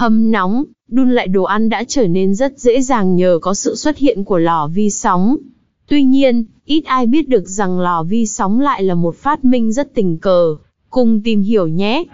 Hâm nóng, đun lại đồ ăn đã trở nên rất dễ dàng nhờ có sự xuất hiện của lò vi sóng. Tuy nhiên, ít ai biết được rằng lò vi sóng lại là một phát minh rất tình cờ. Cùng tìm hiểu nhé!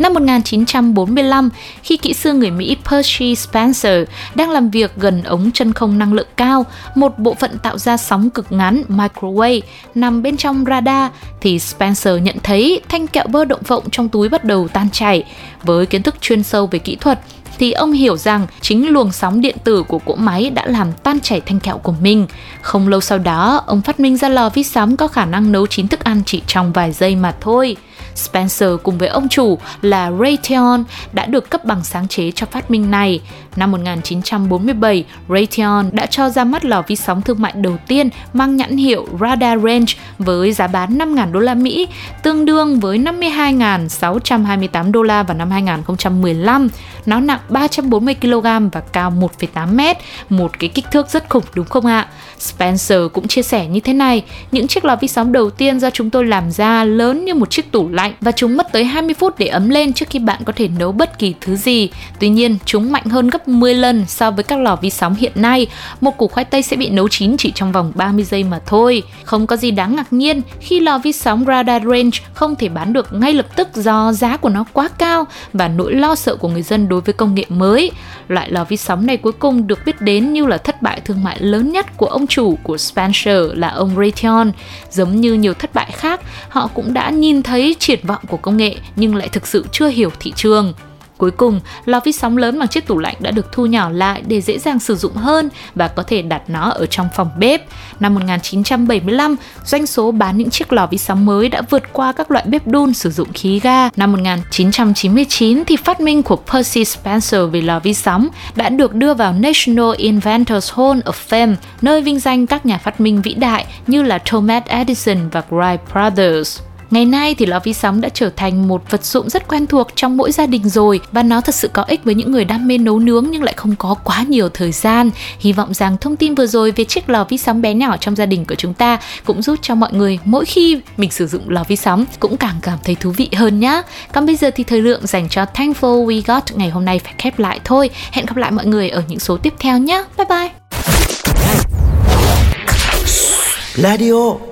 Năm 1945, khi kỹ sư người Mỹ Percy Spencer đang làm việc gần ống chân không năng lượng cao, một bộ phận tạo ra sóng cực ngắn microwave nằm bên trong radar, thì Spencer nhận thấy thanh kẹo bơ động vọng trong túi bắt đầu tan chảy. Với kiến thức chuyên sâu về kỹ thuật, thì ông hiểu rằng chính luồng sóng điện tử của cỗ máy đã làm tan chảy thanh kẹo của mình. Không lâu sau đó, ông phát minh ra lò vi sóng có khả năng nấu chín thức ăn chỉ trong vài giây mà thôi. Spencer cùng với ông chủ là Raytheon đã được cấp bằng sáng chế cho phát minh này. Năm 1947, Raytheon đã cho ra mắt lò vi sóng thương mại đầu tiên mang nhãn hiệu Radar Range với giá bán 5.000 đô la Mỹ, tương đương với 52.628 đô la vào năm 2015. Nó nặng 340 kg và cao 1,8 m, một cái kích thước rất khủng đúng không ạ? Spencer cũng chia sẻ như thế này, những chiếc lò vi sóng đầu tiên do chúng tôi làm ra lớn như một chiếc tủ lạnh và chúng mất tới 20 phút để ấm lên trước khi bạn có thể nấu bất kỳ thứ gì. Tuy nhiên, chúng mạnh hơn gấp 10 lần so với các lò vi sóng hiện nay. Một củ khoai tây sẽ bị nấu chín chỉ trong vòng 30 giây mà thôi. Không có gì đáng ngạc nhiên khi lò vi sóng Radar Range không thể bán được ngay lập tức do giá của nó quá cao và nỗi lo sợ của người dân đối với công nghệ mới. Loại lò vi sóng này cuối cùng được biết đến như là thất bại thương mại lớn nhất của ông chủ của Spencer là ông Raytheon. Giống như nhiều thất bại khác, họ cũng đã nhìn thấy triển vọng của công nghệ nhưng lại thực sự chưa hiểu thị trường. Cuối cùng, lò vi sóng lớn bằng chiếc tủ lạnh đã được thu nhỏ lại để dễ dàng sử dụng hơn và có thể đặt nó ở trong phòng bếp. Năm 1975, doanh số bán những chiếc lò vi sóng mới đã vượt qua các loại bếp đun sử dụng khí ga. Năm 1999 thì phát minh của Percy Spencer về lò vi sóng đã được đưa vào National Inventors Hall of Fame, nơi vinh danh các nhà phát minh vĩ đại như là Thomas Edison và Wright Brothers. Ngày nay thì lò vi sóng đã trở thành một vật dụng rất quen thuộc trong mỗi gia đình rồi và nó thật sự có ích với những người đam mê nấu nướng nhưng lại không có quá nhiều thời gian. Hy vọng rằng thông tin vừa rồi về chiếc lò vi sóng bé nhỏ trong gia đình của chúng ta cũng giúp cho mọi người mỗi khi mình sử dụng lò vi sóng cũng càng cảm thấy thú vị hơn nhé. Còn bây giờ thì thời lượng dành cho Thankful We Got ngày hôm nay phải khép lại thôi. Hẹn gặp lại mọi người ở những số tiếp theo nhé. Bye bye. Radio